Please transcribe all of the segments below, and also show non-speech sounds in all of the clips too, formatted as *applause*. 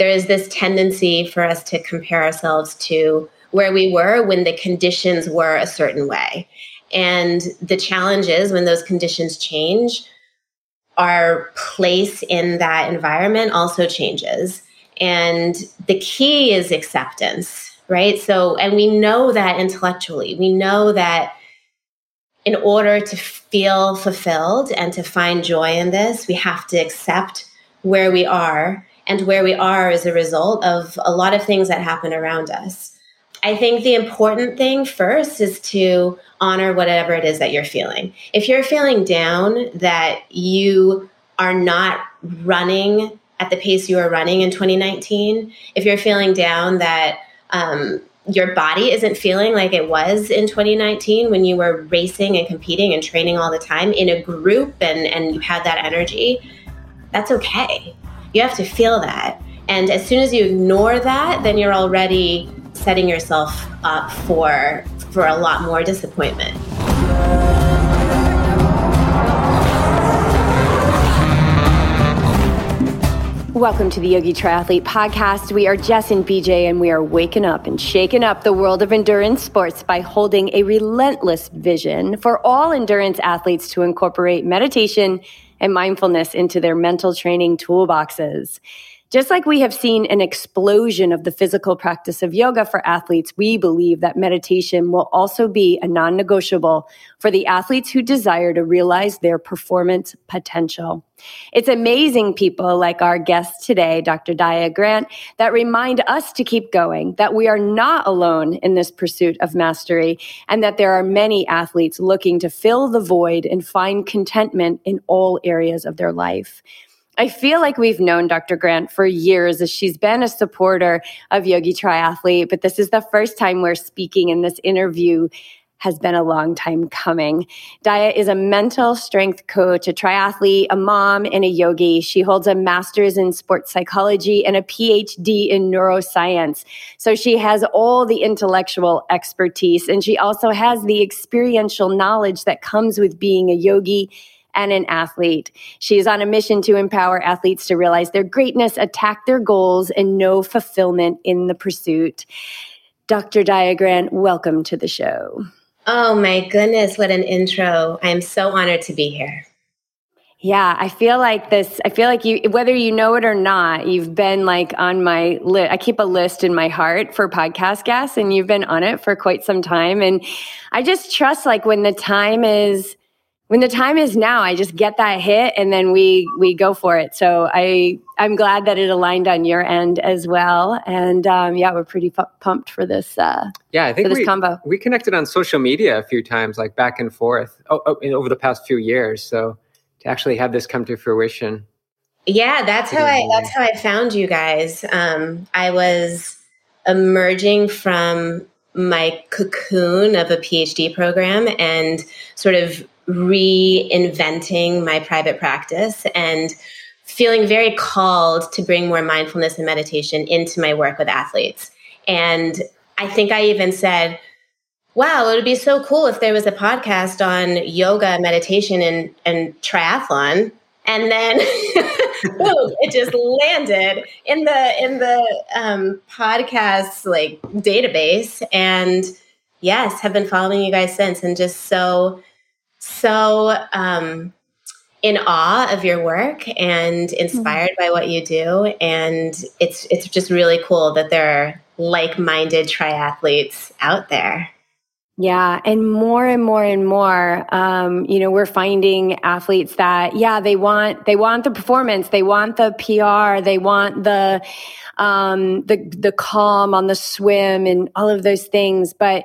there is this tendency for us to compare ourselves to where we were when the conditions were a certain way. And the challenge is when those conditions change, our place in that environment also changes. And the key is acceptance, right? So, and we know that intellectually, we know that in order to feel fulfilled and to find joy in this, we have to accept where we are. And where we are is a result of a lot of things that happen around us. I think the important thing first is to honor whatever it is that you're feeling. If you're feeling down that you are not running at the pace you were running in 2019, if you're feeling down that um, your body isn't feeling like it was in 2019 when you were racing and competing and training all the time in a group and, and you had that energy, that's okay. You have to feel that. And as soon as you ignore that, then you're already setting yourself up for for a lot more disappointment. Welcome to the Yogi Triathlete Podcast. We are Jess and BJ, and we are waking up and shaking up the world of endurance sports by holding a relentless vision for all endurance athletes to incorporate meditation and mindfulness into their mental training toolboxes. Just like we have seen an explosion of the physical practice of yoga for athletes, we believe that meditation will also be a non negotiable for the athletes who desire to realize their performance potential. It's amazing people like our guest today, Dr. Daia Grant, that remind us to keep going, that we are not alone in this pursuit of mastery, and that there are many athletes looking to fill the void and find contentment in all areas of their life. I feel like we've known Dr. Grant for years as she's been a supporter of Yogi Triathlete, but this is the first time we're speaking in this interview has been a long time coming. Daia is a mental strength coach, a triathlete, a mom, and a yogi. She holds a master's in sports psychology and a PhD in neuroscience. So she has all the intellectual expertise and she also has the experiential knowledge that comes with being a yogi and an athlete. She is on a mission to empower athletes to realize their greatness, attack their goals, and know fulfillment in the pursuit. Dr. Daia Grant, welcome to the show. Oh my goodness, what an intro. I'm so honored to be here. Yeah, I feel like this. I feel like you, whether you know it or not, you've been like on my list. I keep a list in my heart for podcast guests, and you've been on it for quite some time. And I just trust, like, when the time is when the time is now i just get that hit and then we we go for it. So i i'm glad that it aligned on your end as well. And um, yeah we're pretty pumped for this uh, yeah i think this we, combo. we connected on social media a few times like back and forth oh, oh, over the past few years. So to actually have this come to fruition. Yeah that's how i that's how i found you guys. Um, i was emerging from my cocoon of a phd program and sort of reinventing my private practice and feeling very called to bring more mindfulness and meditation into my work with athletes. And I think I even said, wow, it would be so cool if there was a podcast on yoga, meditation, and, and triathlon. And then *laughs* boom, it just landed in the in the um, podcast like database. And yes, have been following you guys since and just so so um, in awe of your work and inspired mm-hmm. by what you do. And it's it's just really cool that there are like-minded triathletes out there. Yeah, and more and more and more, um, you know, we're finding athletes that, yeah, they want they want the performance, they want the PR, they want the um, the the calm on the swim, and all of those things, but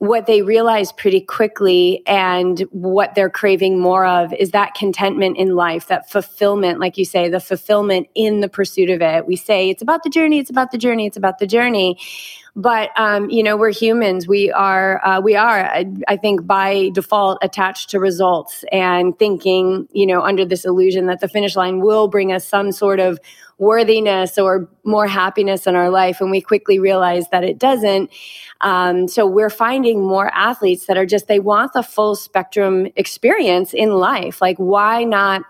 what they realize pretty quickly and what they're craving more of is that contentment in life, that fulfillment, like you say, the fulfillment in the pursuit of it. We say it's about the journey, it's about the journey, it's about the journey. But um, you know, we're humans. We are, uh, we are, I, I think, by default, attached to results and thinking, you know, under this illusion that the finish line will bring us some sort of worthiness or more happiness in our life and we quickly realize that it doesn't um, so we're finding more athletes that are just they want the full spectrum experience in life like why not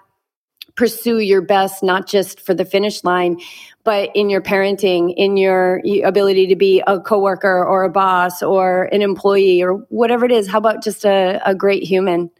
pursue your best, not just for the finish line, but in your parenting, in your ability to be a coworker or a boss or an employee or whatever it is? How about just a, a great human?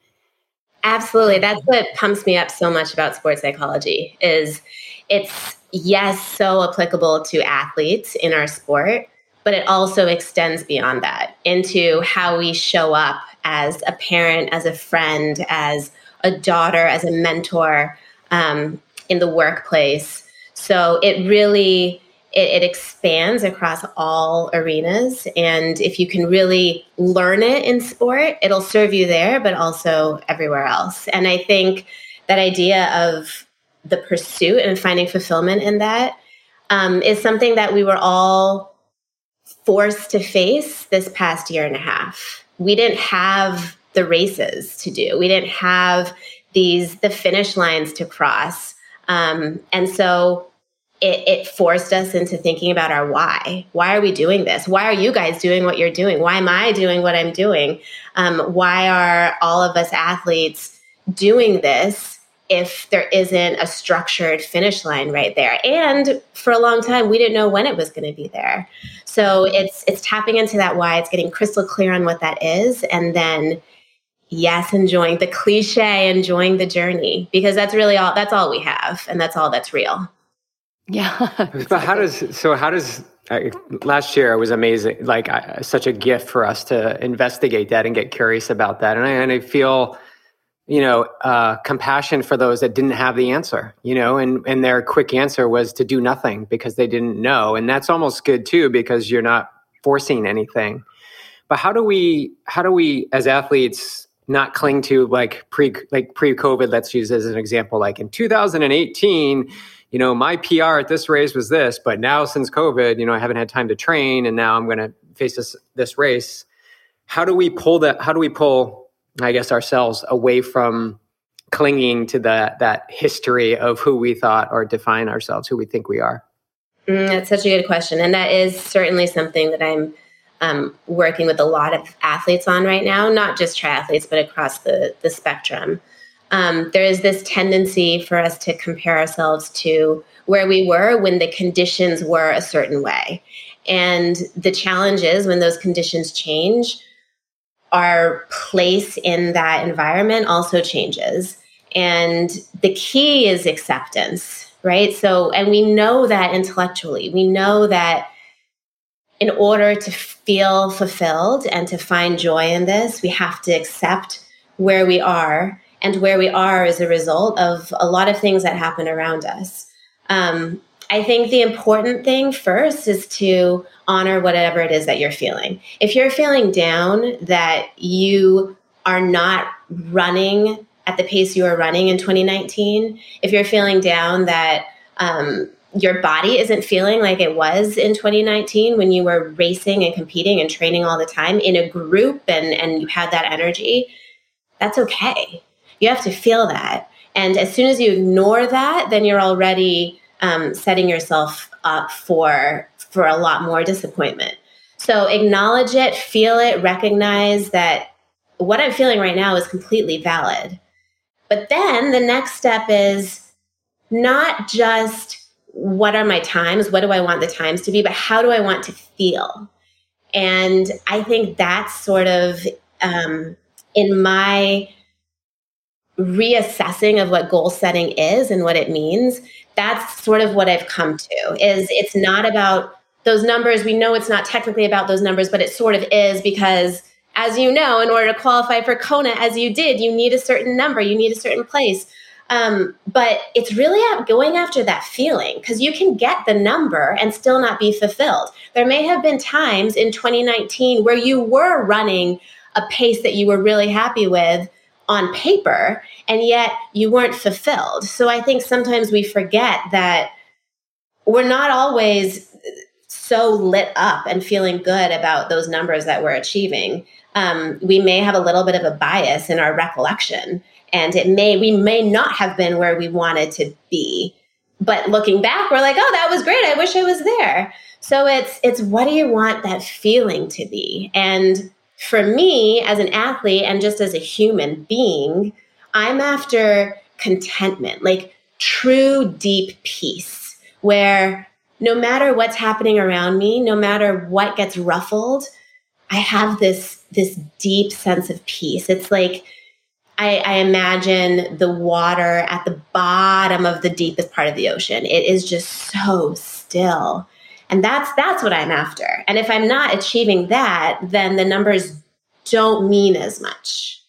Absolutely. That's what pumps me up so much about sports psychology is it's yes, so applicable to athletes in our sport, but it also extends beyond that into how we show up as a parent, as a friend, as a daughter, as a mentor um, in the workplace. So it really it, it, expands across all arenas, and if you can really learn it in sport, it'll serve you there, but also everywhere else. And I think that idea of the pursuit and finding fulfillment in that um, is something that we were all forced to face this past year and a half. We didn't have the races to do. We didn't have these the finish lines to cross. Um, and so it, it, forced us into thinking about our why. Why are we doing this? Why are you guys doing what you're doing? Why am I doing what I'm doing? Um, why are all of us athletes doing this if there isn't a structured finish line right there? And for a long time, we didn't know when it was going to be there. So it's it's tapping into that why. It's getting crystal clear on what that is, and then yes enjoying the cliche enjoying the journey because that's really all that's all we have and that's all that's real yeah *laughs* but how does so how does uh, last year was amazing like uh, such a gift for us to investigate that and get curious about that and i, and I feel you know uh, compassion for those that didn't have the answer you know and and their quick answer was to do nothing because they didn't know and that's almost good too because you're not forcing anything but how do we how do we as athletes not cling to like pre like pre COVID. Let's use as an example. Like in 2018, you know, my PR at this race was this, but now since COVID, you know, I haven't had time to train, and now I'm going to face this this race. How do we pull that? How do we pull, I guess, ourselves away from clinging to that that history of who we thought or define ourselves, who we think we are? Mm, that's such a good question, and that is certainly something that I'm um, working with a lot of athletes on right now, not just triathletes, but across the, the spectrum. Um, there is this tendency for us to compare ourselves to where we were when the conditions were a certain way. And the challenge is when those conditions change, our place in that environment also changes. And the key is acceptance, right? So, and we know that intellectually, we know that in order to feel fulfilled and to find joy in this, we have to accept where we are. And where we are is a result of a lot of things that happen around us. Um, I think the important thing first is to honor whatever it is that you're feeling. If you're feeling down that you are not running at the pace you were running in 2019, if you're feeling down that um, your body isn't feeling like it was in 2019 when you were racing and competing and training all the time in a group and, and you had that energy, that's okay. You have to feel that. And as soon as you ignore that, then you're already um, setting yourself up for, for a lot more disappointment. So acknowledge it, feel it, recognize that what I'm feeling right now is completely valid. But then the next step is not just what are my times? What do I want the times to be? But how do I want to feel? And I think that's sort of um, in my reassessing of what goal setting is and what it means. That's sort of what I've come to. Is it's not about those numbers. We know it's not technically about those numbers, but it sort of is because, as you know, in order to qualify for Kona, as you did, you need a certain number, you need a certain place. Um, but it's really going after that feeling because you can get the number and still not be fulfilled. There may have been times in 2019 where you were running a pace that you were really happy with on paper, and yet you weren't fulfilled. So I think sometimes we forget that we're not always so lit up and feeling good about those numbers that we're achieving. Um, we may have a little bit of a bias in our recollection and it may we may not have been where we wanted to be but looking back we're like oh that was great i wish i was there so it's it's what do you want that feeling to be and for me as an athlete and just as a human being i'm after contentment like true deep peace where no matter what's happening around me, no matter what gets ruffled, I have this this deep sense of peace. It's like I, I, imagine the water at the bottom of the deepest part of the ocean. It is just so still. And that's that's what I'm after. And if I'm not achieving that, then the numbers don't mean as much.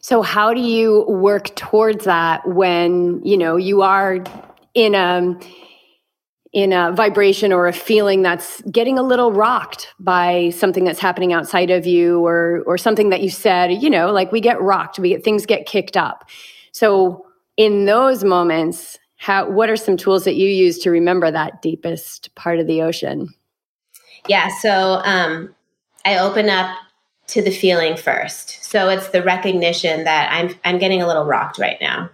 So how do you work towards that when, you know, you are in a in a vibration or a feeling that's getting a little rocked by something that's happening outside of you or or something that you said you know like we get rocked we get things get kicked up so in those moments how what are some tools that you use to remember that deepest part of the ocean yeah so um i open up to the feeling first so it's the recognition that i'm i'm getting a little rocked right now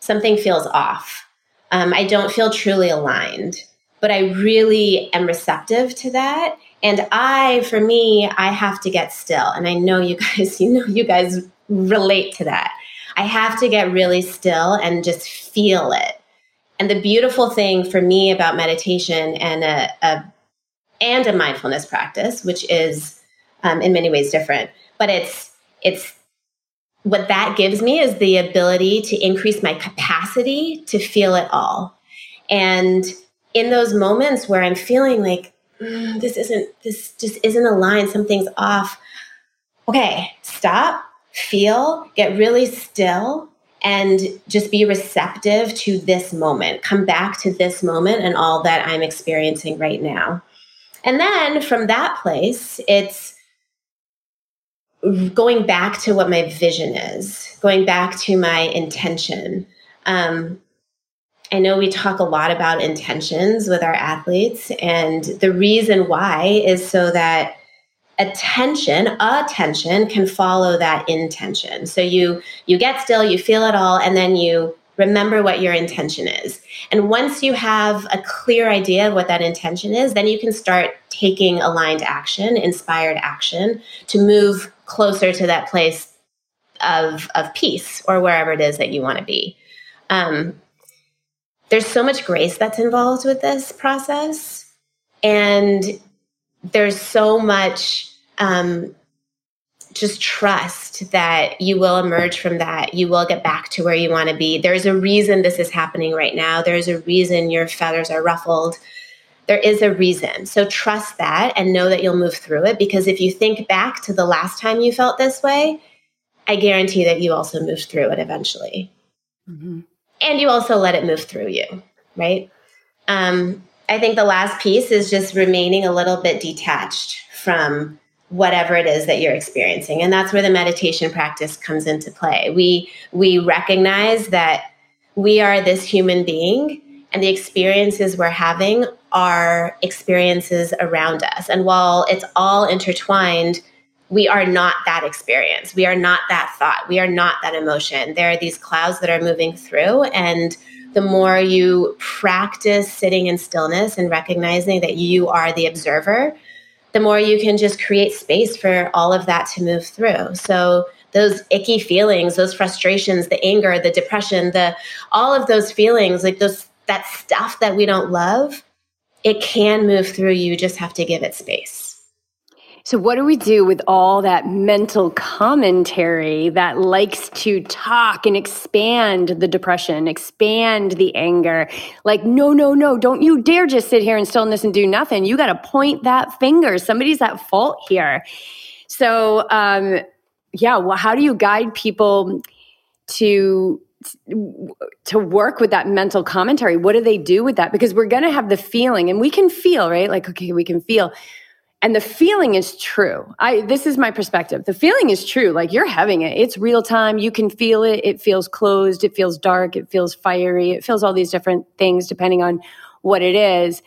something feels off um, i don't feel truly aligned but I really am receptive to that. And I, for me, I have to get still. And I know you *laughs* guys, you know, you guys relate to that. I have to get really still and just feel it. And the beautiful thing for me about meditation and a, a and a mindfulness practice, which is um, in many ways different, but it's it's what that gives me is the ability to increase my capacity to feel it all. And in those moments where I'm feeling like mm, this isn't, this just isn't aligned, something's off. Okay, stop, feel, get really still, and just be receptive to this moment. Come back to this moment and all that I'm experiencing right now. And then from that place, it's going back to what my vision is, going back to my intention. Um, I know we talk a lot about intentions with our athletes, and the reason why is so that attention attention can follow that intention so you you get still you feel it all and then you remember what your intention is and once you have a clear idea of what that intention is then you can start taking aligned action inspired action to move closer to that place of of peace or wherever it is that you want to be um, there's so much grace that's involved with this process. And there's so much um, just trust that you will emerge from that. You will get back to where you want to be. There's a reason this is happening right now. There's a reason your feathers are ruffled. There is a reason. So trust that and know that you'll move through it because if you think back to the last time you felt this way, I guarantee that you also moved through it eventually. Mm-hmm and you also let it move through you, right? Um, I think the last piece is just remaining a little bit detached from whatever it is that you're experiencing and that's where the meditation practice comes into play we we recognize that we are this human being and the experiences we're having are experiences around us and while it's all intertwined we are not that experience. We are not that thought. We are not that emotion. There are these clouds that are moving through. And the more you practice sitting in stillness and recognizing that you are the observer, the more you can just create space for all of that to move through. So, those icky feelings, those frustrations, the anger, the depression, the all of those feelings, like those that stuff that we don't love, it can move through. You just have to give it space. So, what do we do with all that mental commentary that likes to talk and expand the depression, expand the anger? Like, no, no, no, don't you dare just sit here in stillness and do nothing. You got to point that finger. Somebody's at fault here. So, um, yeah, well, how do you guide people to to work with that mental commentary what do they do with that because we're going to have the feeling and we can feel right like okay we can feel and the feeling is true. I this is my perspective. The feeling is true. Like you're having it. It's real time. You can feel it. It feels closed. It feels dark. It feels fiery. It feels all these different things depending on what it is.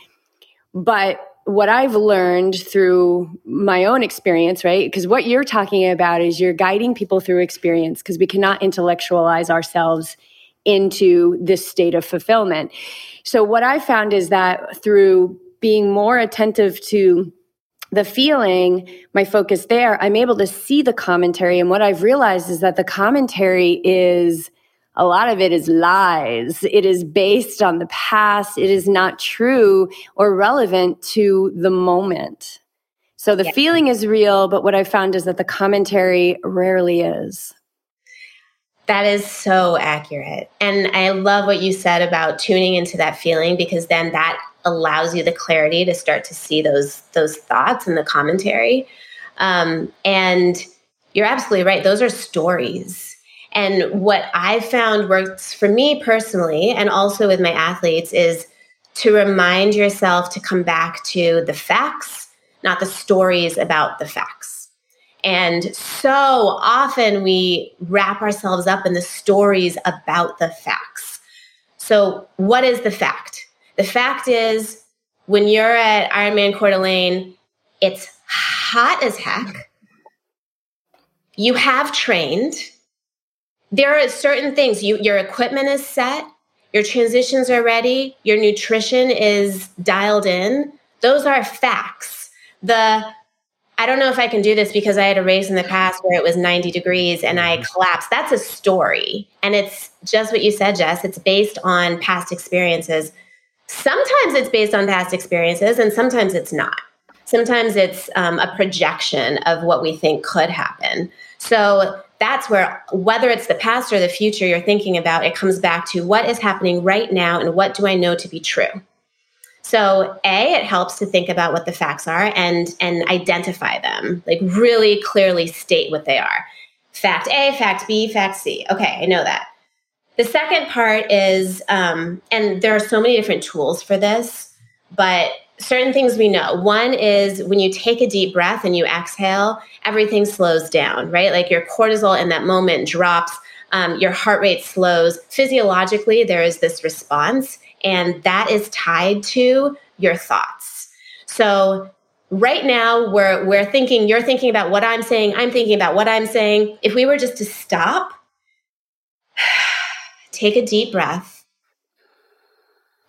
But what i've learned through my own experience right? Because what you're talking about is you're guiding people through experience because we cannot intellectualize ourselves into this state of fulfillment. So what i found is that through being more attentive to the feeling, my focus there, I'm able to see the commentary. And what I've realized is that the commentary is a lot of it is lies. It is based on the past. It is not true or relevant to the moment. So the yeah. feeling is real, but what I found is that the commentary rarely is. That is so accurate. And I love what you said about tuning into that feeling because then that allows you the clarity to start to see those those thoughts and the commentary. Um, and you're absolutely right. Those are stories. And what I found works for me personally, and also with my athletes, is to remind yourself to come back to the facts, not the stories about the facts. And so often we wrap ourselves up in the stories about the facts. So, what is the fact? The fact is, when you're at Ironman Coeur d'Alene, it's hot as heck. You have trained. There are certain things. You, your equipment is set. Your transitions are ready. Your nutrition is dialed in. Those are facts. The I don't know if I can do this because I had a race in the past where it was 90 degrees and I mm-hmm. collapsed. That's a story. And it's just what you said, Jess. It's based on past experiences. Sometimes it's based on past experiences and sometimes it's not. Sometimes it's um, a projection of what we think could happen. So that's where, whether it's the past or the future you're thinking about, it comes back to what is happening right now and what do I know to be true. So, A, it helps to think about what the facts are and and identify them, like really clearly state what they are. Fact A, fact B, fact C. Okay, I know that. The second part is, um, and there are so many different tools for this, but certain things we know. One is when you take a deep breath and you exhale, everything slows down, right? Like your cortisol in that moment drops, um, your heart rate slows. Physiologically, there is this response and that is tied to your thoughts. So right now we're we're thinking you're thinking about what I'm saying, I'm thinking about what I'm saying. If we were just to stop, take a deep breath,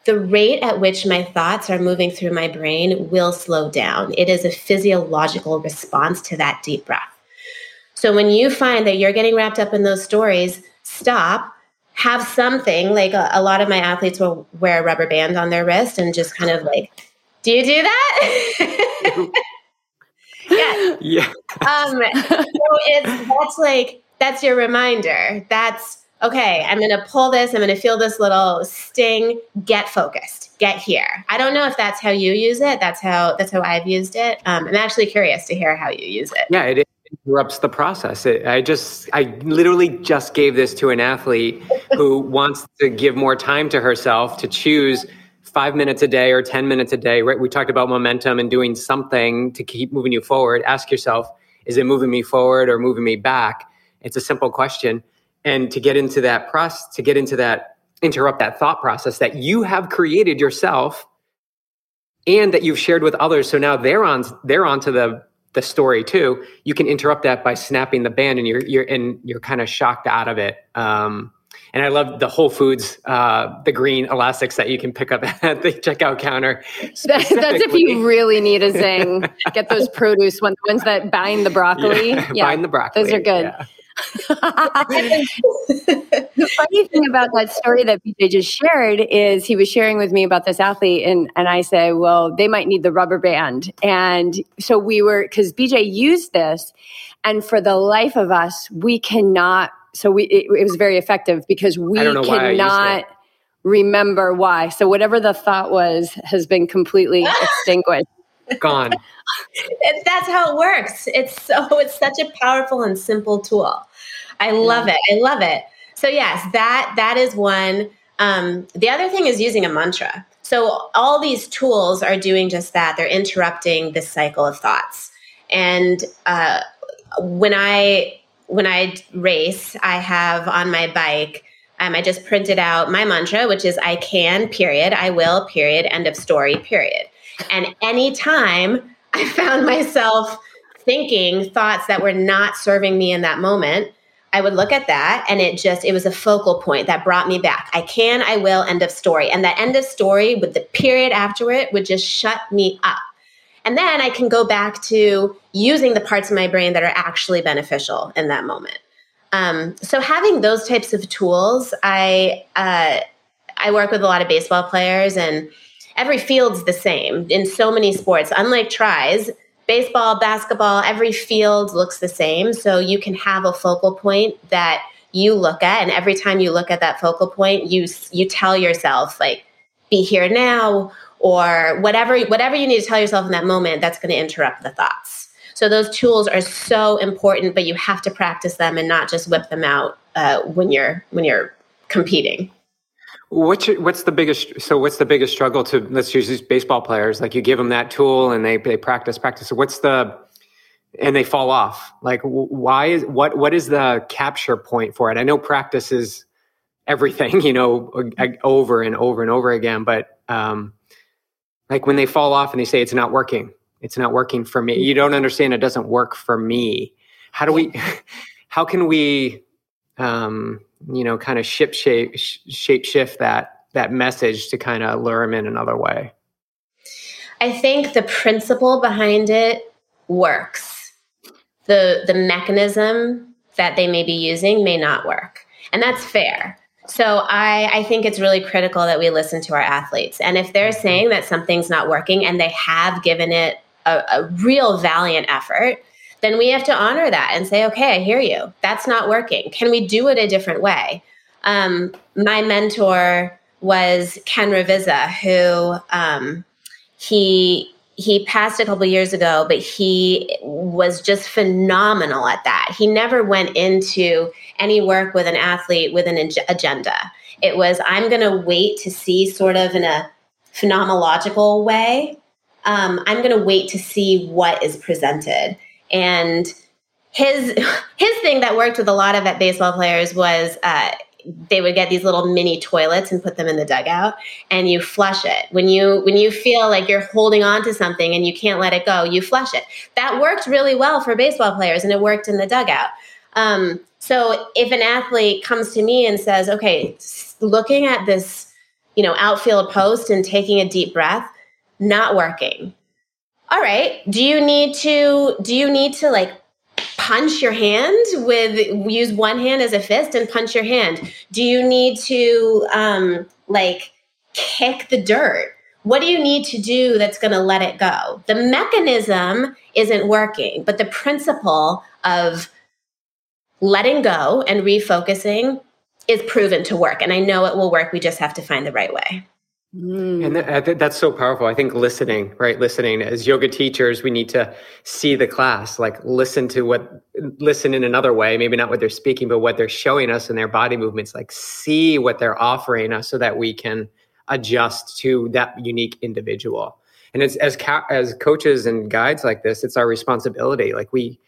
the rate at which my thoughts are moving through my brain will slow down. It is a physiological response to that deep breath. So when you find that you're getting wrapped up in those stories, stop, have something like a, a, lot of my athletes will wear a rubber band on their wrist and just kind of like, do you do that? *laughs* yeah. Yeah. Um, so it's that's like that's your reminder. That's okay. I'm going to pull this. I'm going to feel this little sting. Get focused. Get here. I don't know if that's how you use it. That's how that's how I've used it. Um, I'm actually curious to hear how you use it. Yeah, it interrupts the process. It, I just, I literally just gave this to an athlete who *laughs* wants to give more time to herself to choose five minutes a day or 10 minutes a day, right? We talked about momentum and doing something to keep moving you forward. Ask yourself, is it moving me forward or moving me back? It's a simple question. And to get into that process, to get into that, interrupt that thought process that you have created yourself and that you've shared with others. So now they're on, they're onto the the story too, you can interrupt that by snapping the band, and you're you're and you're kind of shocked out of it. Um, and I love the Whole Foods, uh, the green elastics that you can pick up *laughs* at the checkout counter. *laughs* that's if you really need a zing. *laughs* Get those produce ones, the ones that bind the broccoli. Yeah, yeah. bind the broccoli. Those are good. Yeah. *laughs* *laughs* the funny thing about that story that BJ just shared is he was sharing with me about this athlete, and, and I say, well, they might need the rubber band. And so we were, because BJ used this, and for the life of us, we cannot, so we, it, it was very effective because we cannot remember why. So whatever the thought was has been completely extinguished. Gone. *laughs* That's how it works. It's so *laughs* it's such a powerful and simple tool. I love it. I love it. So yes, that that is one. Um, the other thing is using a mantra. So all these tools are doing just that. They're interrupting this cycle of thoughts. And uh, when I when I race, I have on my bike. Um, I just printed out my mantra, which is I can, period, I will, period, end of story, period. And anytime I found myself thinking thoughts that were not serving me in that moment, I would look at that and it just, it was a focal point that brought me back. I can, I will, end of story. And that end of story with the period after it would just shut me up. And then I can go back to using the parts of my brain that are actually beneficial in that moment. Um, so having those types of tools, I uh, I work with a lot of baseball players, and every field's the same in so many sports. Unlike tries, baseball, basketball, every field looks the same. So you can have a focal point that you look at, and every time you look at that focal point, you you tell yourself like, "Be here now," or whatever whatever you need to tell yourself in that moment. That's going to interrupt the thoughts. So those tools are so important, but you have to practice them and not just whip them out uh, when you're when you're competing. What's your, what's the biggest? So what's the biggest struggle to let's use these baseball players? Like you give them that tool and they they practice practice. So what's the and they fall off? Like why is what what is the capture point for it? I know practice is everything, *laughs* you know, over and over and over again. But um, like when they fall off and they say it's not working, it's not working for me. You don't understand. It doesn't work for me. How do we? *laughs* How can we? Um, you know, kind of ship shape shape shift that that message to kind of lure them in another way? I think the principle behind it works. The the mechanism that they may be using may not work. And that's fair. So I, I think it's really critical that we listen to our athletes. And if they're saying that something's not working and they have given it a, a real valiant effort, then we have to honor that and say, okay, I hear you. That's not working. Can we do it a different way? Um, my mentor was Ken Ravizza, who um, he he passed a couple years ago, but he was just phenomenal at that. He never went into any work with an athlete with an agenda. It was I'm going to wait to see, sort of in a phenomenological way. Um, I'm going to wait to see what is presented. And his his thing that worked with a lot of baseball players was uh, they would get these little mini toilets and put them in the dugout and you flush it. When you when you feel like you're holding on to something and you can't let it go you flush it. That worked really well for baseball players and it worked in the dugout. Um, so if an athlete comes to me and says okay looking at this you know outfield post and taking a deep breath not working all right. Do you need to do you need to like punch your hand with use one hand as a fist and punch your hand? Do you need to um like kick the dirt? What do you need to do that's going to let it go? The mechanism isn't working but the principle of letting go and refocusing is proven to work and i know it will work. We just have to find the right way Mm. And that, that's so powerful. I think listening, right? Listening as yoga teachers, we need to see the class, like listen to what, listen in another way, maybe not what they're speaking, but what they're showing us in their body movements, like see what they're offering us so that we can adjust to that unique individual. And it's as, as coaches and guides like this, it's our responsibility. Like we,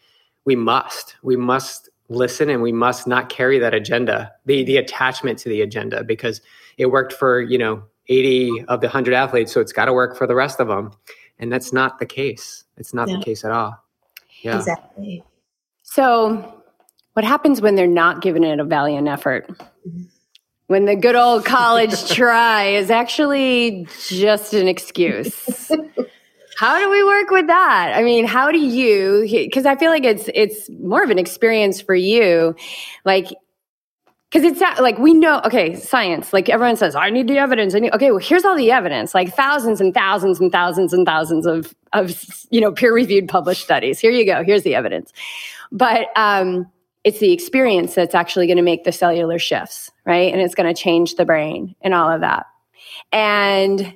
we must, we must listen and we must not carry that agenda, the, the attachment to the agenda because it worked for, you know, 80 of the 100 athletes, so it's got to work for the rest of them. And that's not the case. It's not yeah. the case at all. Yeah. Exactly. So, what happens when they're not giving it a valiant effort? Mm-hmm. When the good old college *laughs* try is actually just an excuse. how do we work with that? I mean, how do you because I feel like it's it's more of an experience for you. Like because it's not, like we know okay science like everyone says i need the evidence I need, okay well here's all the evidence like thousands and thousands and thousands and thousands of of you know peer reviewed published studies. Here you go here's the evidence. But um it's the experience that's actually going to make the cellular shifts right? And it's going to change the brain and all of that. And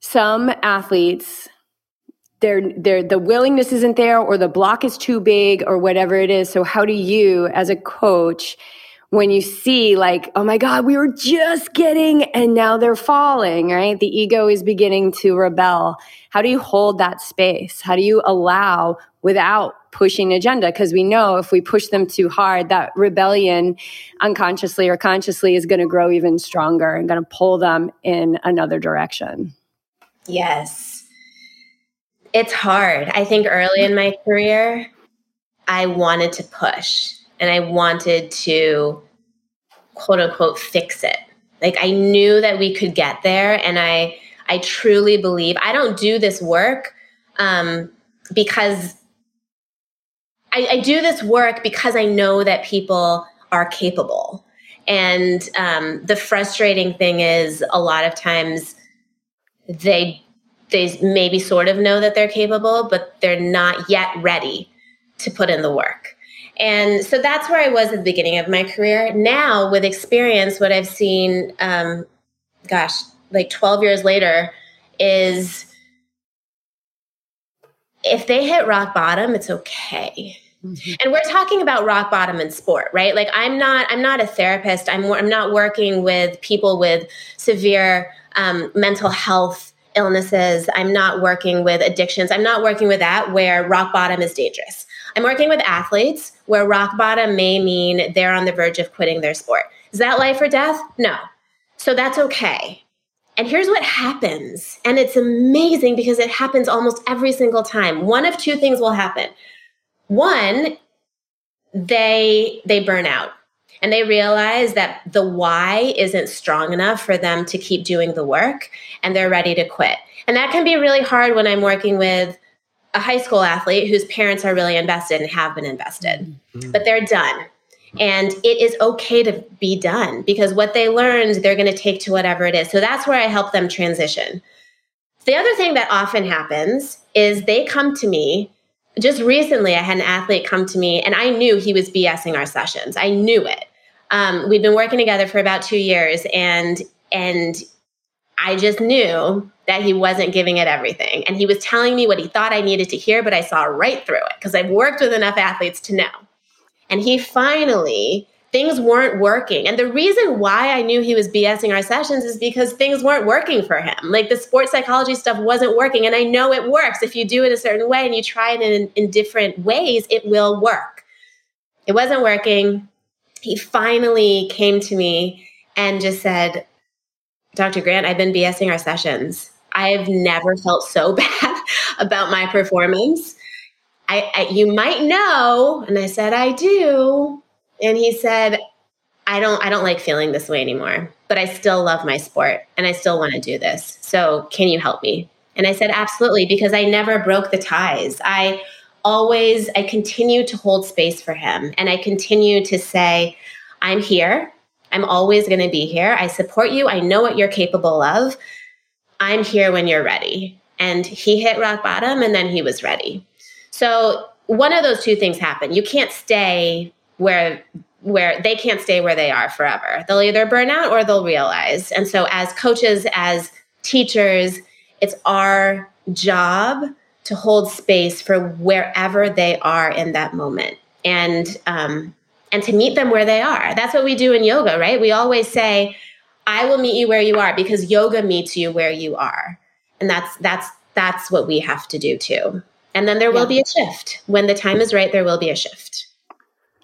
some athletes they're, they're, the willingness isn't there or the block is too big or whatever it is. So how do you as a coach when you see like, oh my God, we were just getting and now they're falling, right? The ego is beginning to rebel. How do you hold that space? How do you allow without pushing agenda? Because we know if we push them too hard, that rebellion unconsciously or consciously is going to grow even stronger and going to pull them in another direction. Yes. It's hard. I think early in my career, I wanted to push and I wanted to quote unquote fix it. Like I knew that we could get there and I I truly believe I don't do this work um, because I, I do this work because I know that people are capable. And um, the frustrating thing is, a lot of times they they maybe sort of know that they're capable, but they're not yet ready to put in the work. And so that's where I was at the beginning of my career. Now, with experience, what I've seen, um, gosh, like 12 years later, is if they hit rock bottom, it's okay. Mm-hmm. And we're talking about rock bottom in sport, right? Like I'm not I'm not a therapist. I'm I'm not working with people with severe um, mental health illnesses. I'm not working with addictions. I'm not working with that where rock bottom is dangerous. I'm working with athletes where rock bottom may mean they're on the verge of quitting their sport. Is that life or death? No. So that's okay. And here's what happens. And it's amazing because it happens almost every single time. One of two things will happen. One, they they burn out and they realize that the why isn't strong enough for them to keep doing the work and they're ready to quit. And that can be really hard when I'm working with a high school athlete whose parents are really invested and have been invested, mm-hmm. but they're done. And it is okay to be done because what they learned, they're going to take to whatever it is. So that's where I help them transition. The other thing that often happens is they come to me. Just recently, I had an athlete come to me and I knew he was BSing our sessions. I knew it. Um, we've been working together for about two years and and I just knew that he wasn't giving it everything. And he was telling me what he thought I needed to hear, but I saw right through it because I've worked with enough athletes to know. And he finally, things weren't working. And the reason why I knew he was BSing our sessions is because things weren't working for him. Like the sports psychology stuff wasn't working. And I know it works. If you do it a certain way and you try it in, in different ways, it will work. It wasn't working. He finally came to me and just said, Dr. Grant, I've been BSing our sessions. I've never felt so *laughs* bad about my performance. I, I, you might know and i said i do and he said i don't i don't like feeling this way anymore but i still love my sport and i still want to do this so can you help me and i said absolutely because i never broke the ties i always i continue to hold space for him and i continue to say i'm here i'm always going to be here i support you i know what you're capable of i'm here when you're ready and he hit rock bottom and then he was ready so one of those two things happen. You can't stay where where they can't stay where they are forever. They'll either burn out or they'll realize. And so as coaches, as teachers, it's our job to hold space for wherever they are in that moment. And um, and to meet them where they are. That's what we do in yoga, right? We always say, I will meet you where you are because yoga meets you where you are. And that's that's that's what we have to do too. And then there will be a shift. When the time is right, there will be a shift.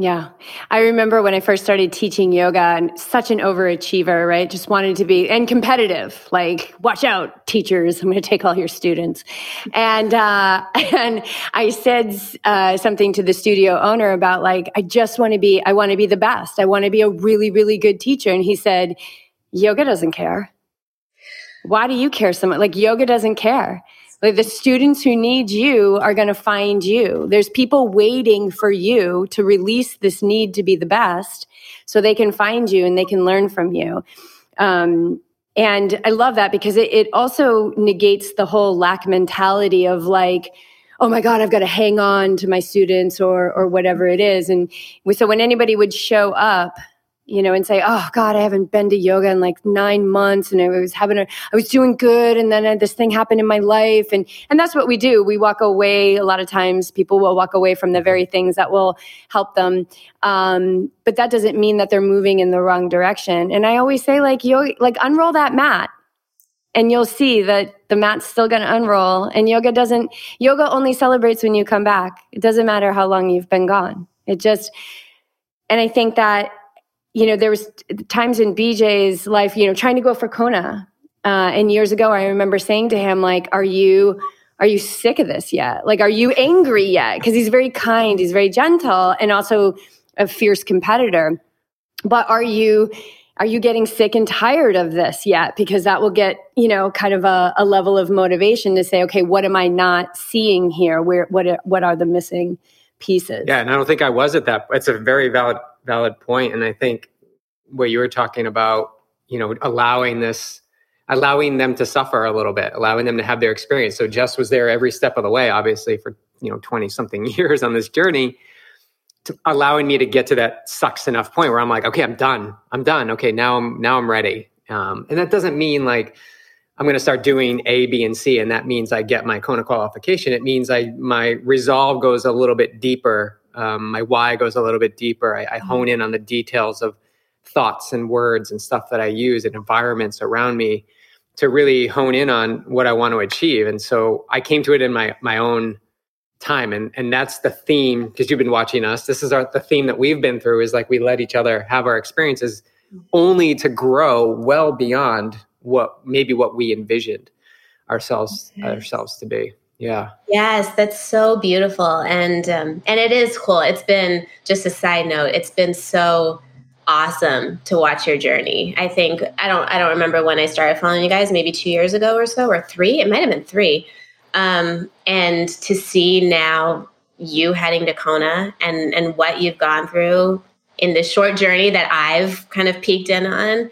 Yeah. I remember when I first started teaching yoga and such an overachiever, right? Just wanted to be and competitive, like, watch out, teachers, I'm going to take all your students. And, uh, *laughs* and I said, uh, something to the studio owner about like, I just want to be, I want to be the best. I want to be a really, really good teacher. And he said, yoga doesn't care. Why do you care so much? Like, yoga doesn't care. Like the students who need you are going to find you. There's people waiting for you to release this need to be the best so they can find you and they can learn from you. Um, and I love that because it, it also negates the whole lack mentality of like, oh my god i've got to hang on to my students or or whatever it is and so when anybody would show up you know, and say, "Oh God, I haven't been to yoga in like nine months, and I was having a, I was doing good, and then this thing happened in my life," and and that's what we do. We walk away. A lot of times, people will walk away from the very things that will help them, um, but that doesn't mean that they're moving in the wrong direction. And I always say, like, yoga, like unroll that mat, and you'll see that the mat's still going to unroll. And yoga doesn't. Yoga only celebrates when you come back. It doesn't matter how long you've been gone. It just, and I think that you know, there was times in BJ's life, you know, trying to go for Kona. Uh, and years ago, I remember saying to him, like, are you, are you sick of this yet? Like, are you angry yet? Because he's very kind, he's very gentle, and also a fierce competitor. But are you, are you getting sick and tired of this yet? Because that will get, you know, kind of a, a level of motivation to say, okay, what am I not seeing here? Where, what, what are the missing pieces. Yeah, and I don't think I was at that. It's a very valid valid point, and I think what you were talking about, you know, allowing this, allowing them to suffer a little bit, allowing them to have their experience. So Jess was there every step of the way, obviously for you know twenty something *laughs* years on this journey, allowing me to get to that sucks enough point where I'm like, okay, I'm done. I'm done. Okay, now I'm now I'm ready. Um, and that doesn't mean like I'm going to start doing A, B, and C, and that means I get my Kona qualification. It means I my resolve goes a little bit deeper. Um, my why goes a little bit deeper. I, I mm-hmm. hone in on the details of thoughts and words and stuff that I use and environments around me to really hone in on what I want to achieve. And so I came to it in my my own time, and and that's the theme because you've been watching us. This is our the theme that we've been through is like we let each other have our experiences, mm-hmm. only to grow well beyond what maybe what we envisioned ourselves okay. ourselves to be yeah. Yes that's so beautiful and um, and it is cool. It's been just a side note it's been so awesome to watch your journey. I think i don't i don't remember when i started following you guys maybe two years ago or so or three it might have been three. Um, and to see now you heading to kona and and what you've gone through in this short journey that i've kind of peeked in on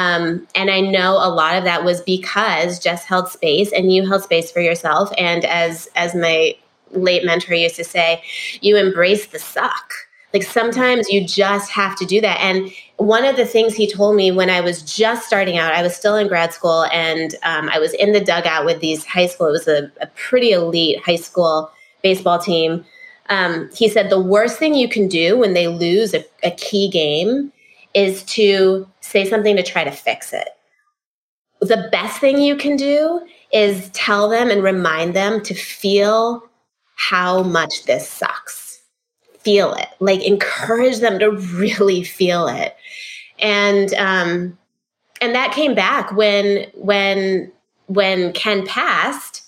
um, and I know a lot of that was because Jess held space and you held space for yourself. And as as my late mentor used to say, you embrace the suck. Like sometimes you just have to do that. And one of the things he told me when I was just starting out, I was still in grad school and um, I was in the dugout with these high school, it was a, a pretty elite high school baseball team. Um, he said the worst thing you can do when they lose a, a key game is to say something to try to fix it. The best thing you can do is tell them and remind them to feel how much this sucks. Feel it. Like encourage them to really feel it. And um and that came back when when when Ken passed,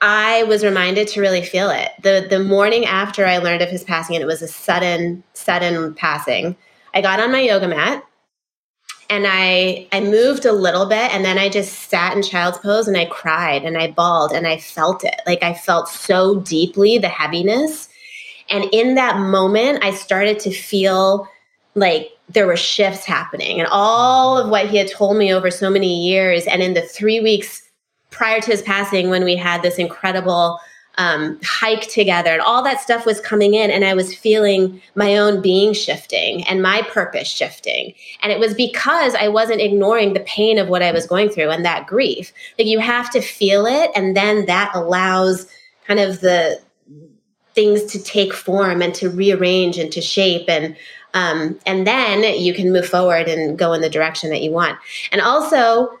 I was reminded to really feel it. The the morning after I learned of his passing and it was a sudden sudden passing. I got on my yoga mat and I I moved a little bit and then I just sat in child's pose and I cried and I bawled and I felt it. Like I felt so deeply the heaviness. And in that moment I started to feel like there were shifts happening and all of what he had told me over so many years and in the 3 weeks prior to his passing when we had this incredible um, hike together and all that stuff was coming in and i was feeling my own being shifting and my purpose shifting. And it was because i wasn't ignoring the pain of what i was going through and that grief. Like you have to feel it and then that allows kind of the things to take form and to rearrange and to shape and um, and then you can move forward and go in the direction that you want. And also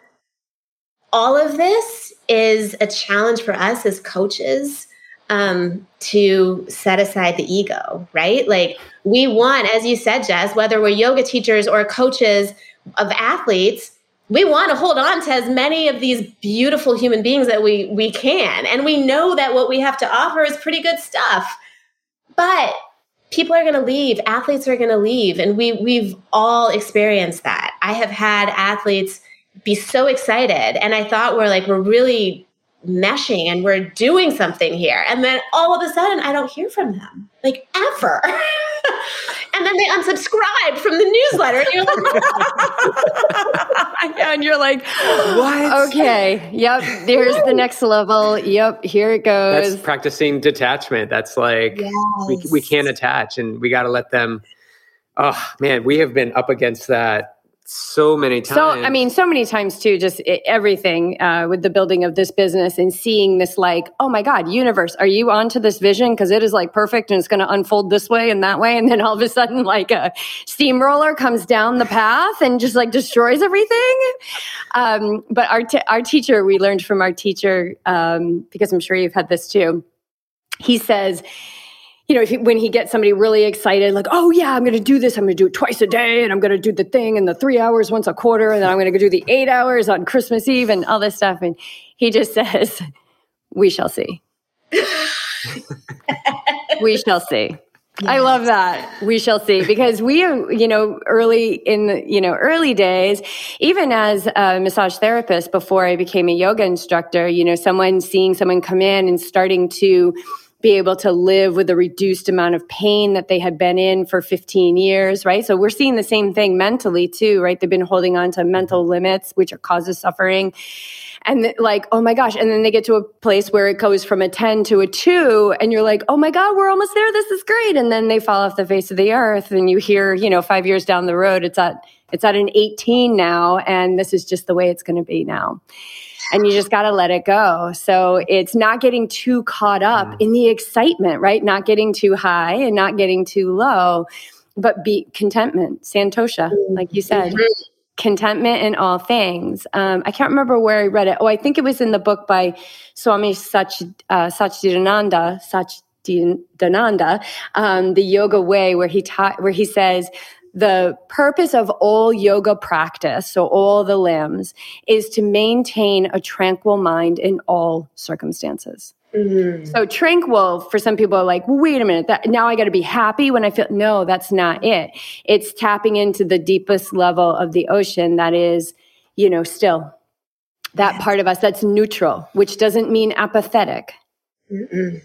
all of this is a challenge for us as coaches um, to set aside the ego, right? Like we want, as you said, Jess, whether we're yoga teachers or coaches of athletes, we want to hold on to as many of these beautiful human beings that we we can, and we know that what we have to offer is pretty good stuff. But people are going to leave, athletes are going to leave, and we we've all experienced that. I have had athletes be so excited, and I thought we're like we're really meshing and we're doing something here. And then all of a sudden, I don't hear from them, like ever. *laughs* and then they unsubscribe from the newsletter. And you're like, *laughs* and you're like, what? Okay, yep. There's the next level. Yep, here it goes. That's practicing detachment. That's like yes. we we can't attach, and we got to let them. Oh man, we have been up against that so many times. So, I mean, so many times too, just it, everything uh, with the building of this business and seeing this, like, oh my God, universe, are you onto this vision? Because it is like perfect and it's going to unfold this way and that way. And then all of a sudden, like a steamroller comes down the path and just like destroys everything. Um, but our, t- our teacher, we learned from our teacher, um, because I'm sure you've had this too. He says, you know, he, when he gets somebody really excited, like, oh yeah, I'm going to do this. I'm going to do it twice a day, and I'm going to do the thing and the three hours once a quarter, and then I'm going to do the eight hours on Christmas Eve and all this stuff. And he just *laughs* says, "We shall see. *laughs* we shall see." Yes. I love that. We shall see because we, you know, early in the, you know, early days, even as a massage therapist before I became a yoga instructor, you know, someone seeing someone come in and starting to be able to live with a reduced amount of pain that they had been in for 15 years, right? So we're seeing the same thing mentally too, right? They've been holding on to mental mm-hmm. limits, which causes suffering. And like, oh my gosh. And then they get to a place where it goes from a 10 to a two, and you're like, oh my God, we're almost there. This is great. And then they fall off the face of the earth. And you hear, you know, five years down the road, it's at, it's at an 18 now. And this is just the way it's going to be now and you just got to let it go. So it's not getting too caught up mm. in the excitement, right? Not getting too high and not getting too low, but be contentment, santosha, like you said. Mm-hmm. Contentment in all things. Um, I can't remember where I read it. Oh, I think it was in the book by Swami Sach, uh, Satchidananda, Satchidananda, um, the Yoga Way, where he taught, where he says the purpose of all yoga practice, so all the limbs, is to maintain a tranquil mind in all circumstances. Mm-hmm. So tranquil for some people are like, well, wait a minute, that, now I got to be happy when I feel. No, that's not it. It's tapping into the deepest level of the ocean that is, you know, still that part of us that's neutral, which doesn't mean apathetic. It,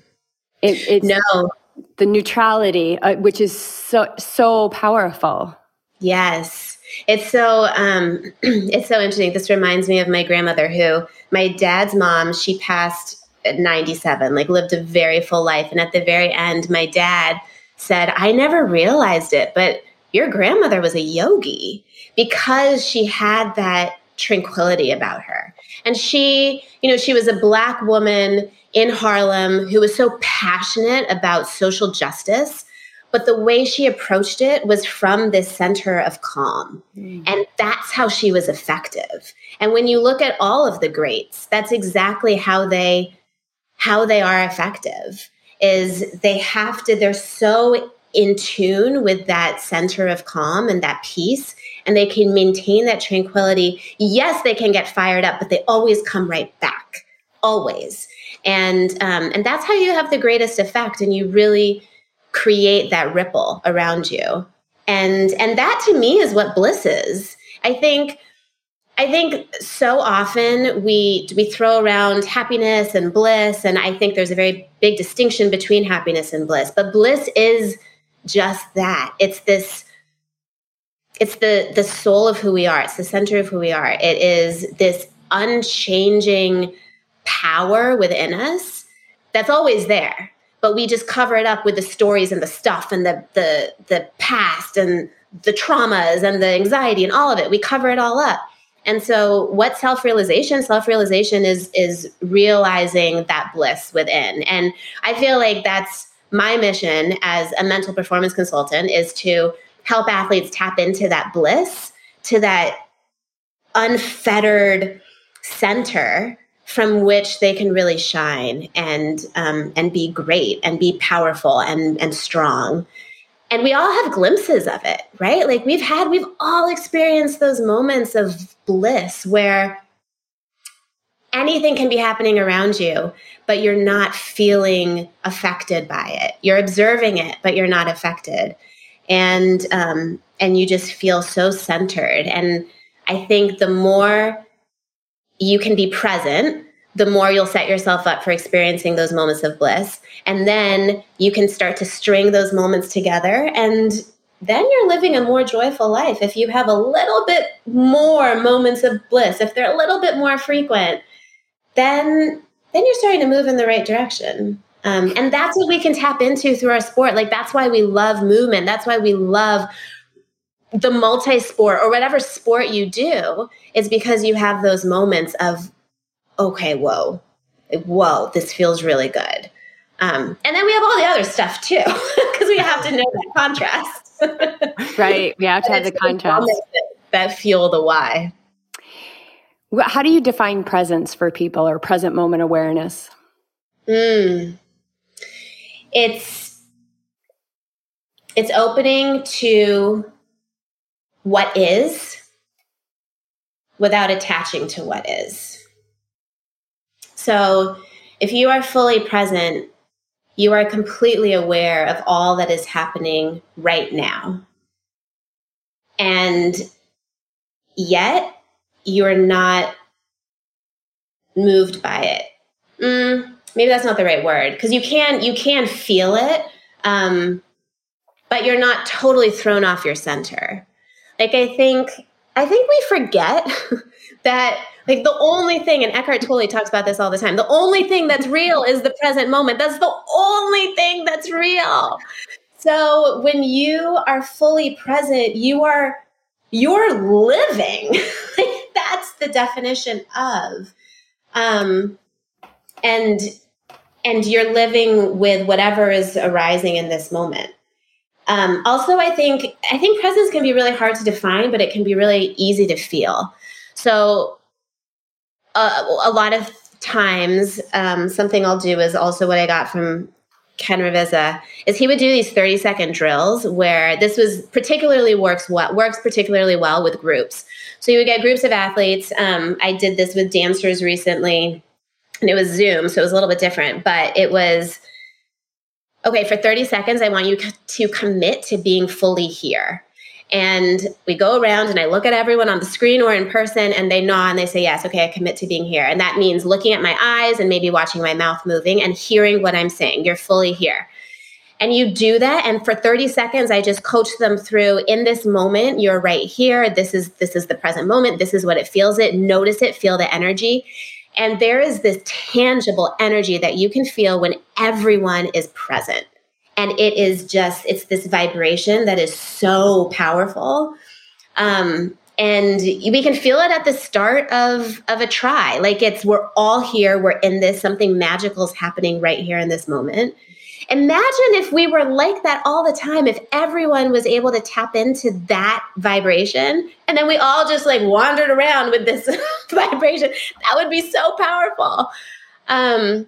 it's no, the neutrality, uh, which is so so powerful. Yes, it's so um, *clears throat* it's so interesting. This reminds me of my grandmother, who my dad's mom. She passed at ninety seven, like lived a very full life, and at the very end, my dad said, "I never realized it, but your grandmother was a yogi because she had that tranquility about her." And she, you know, she was a black woman in Harlem who was so passionate about social justice. But the way she approached it was from this center of calm. Mm. And that's how she was effective. And when you look at all of the greats, that's exactly how they how they are effective is they have to they're so in tune with that center of calm and that peace and they can maintain that tranquility. Yes they can get fired up but they always come right back always. And um, and that's how you have the greatest effect and you really create that ripple around you. And and that to me is what bliss is. I think i think so often we we throw around happiness and bliss and i think there's a very big distinction between happiness and bliss but bliss is just that. It's this it's the the soul of who we are. It's the center of who we are. It is this unchanging power within us that's always there but we just cover it up with the stories and the stuff and the the the past and the traumas and the anxiety and all of it. We cover it all up. And so what self-realization self-realization is is realizing that bliss within. And i feel like that's my mission as a mental performance consultant is to help athletes tap into that bliss to that unfettered center from which they can really shine and um, and be great and be powerful and and strong. And we all have glimpses of it right? Like we've had we've all experienced those moments of bliss where anything can be happening around you but you're not feeling affected by it. You're observing it but you're not affected and um, and you just feel so centered. And i think the more you can be present, the more you'll set yourself up for experiencing those moments of bliss. And then you can start to string those moments together and then you're living a more joyful life. If you have a little bit more moments of bliss if they're a little bit more frequent then then you're starting to move in the right direction um, and that's what we can tap into through our sport like that's why we love movement that's why we love the multi sport or whatever sport you do is because you have those moments of, okay, whoa, whoa, this feels really good. Um, and then we have all the other stuff too, *laughs* because we have to know that contrast. *laughs* *laughs* right. We have to have the contrast that, that fuel the why. How do you define presence for people or present moment awareness? Mm. It's it's opening to what is without attaching to what is. So, if you are fully present, you are completely aware of all that is happening right now. And yet, you're not moved by it. Mm, maybe that's not the right word because you can you can feel it um, but you're not totally thrown off your center. Like i think i think we forget *laughs* that like the only thing and eckhart tolle talks about this all the time the only thing that's real is the present moment. That's the only thing that's real. So when you are fully present you are you're living. *laughs* That's the definition of um and and you're living with whatever is arising in this moment. Um, also i think i think presence can be really hard to define but it can be really easy to feel. So uh, a lot of times um, something i'll do is also what i got from ken ravizza is he would do these 30 second drills where this was particularly works what works particularly well with groups. So you would get groups of athletes. Um, i did this with dancers recently and it was Zoom, so it was a little bit different, but it was okay, for 30 seconds, I want you to commit to being fully here. And we go around and I look at everyone on the screen or in person and they nod and they say, Yes, okay, I commit to being here. And that means looking at my eyes and maybe watching my mouth moving and hearing what I'm saying. You're fully here. And you do that. And for 30 seconds, I just coach them through in this moment, you're right here. This is this is the present moment. This is what it feels it. Notice it, feel the energy. And there is this tangible energy that you can feel when everyone is present. And it is just, it's this vibration that is so powerful. Um, and we can feel it at the start of, of a try. Like it's, we're all here, we're in this, something magical is happening right here in this moment. Imagine if we were like that all the time, if everyone was able to tap into that vibration and then we all just like wandered around with this *laughs* vibration. That would be so powerful. Um,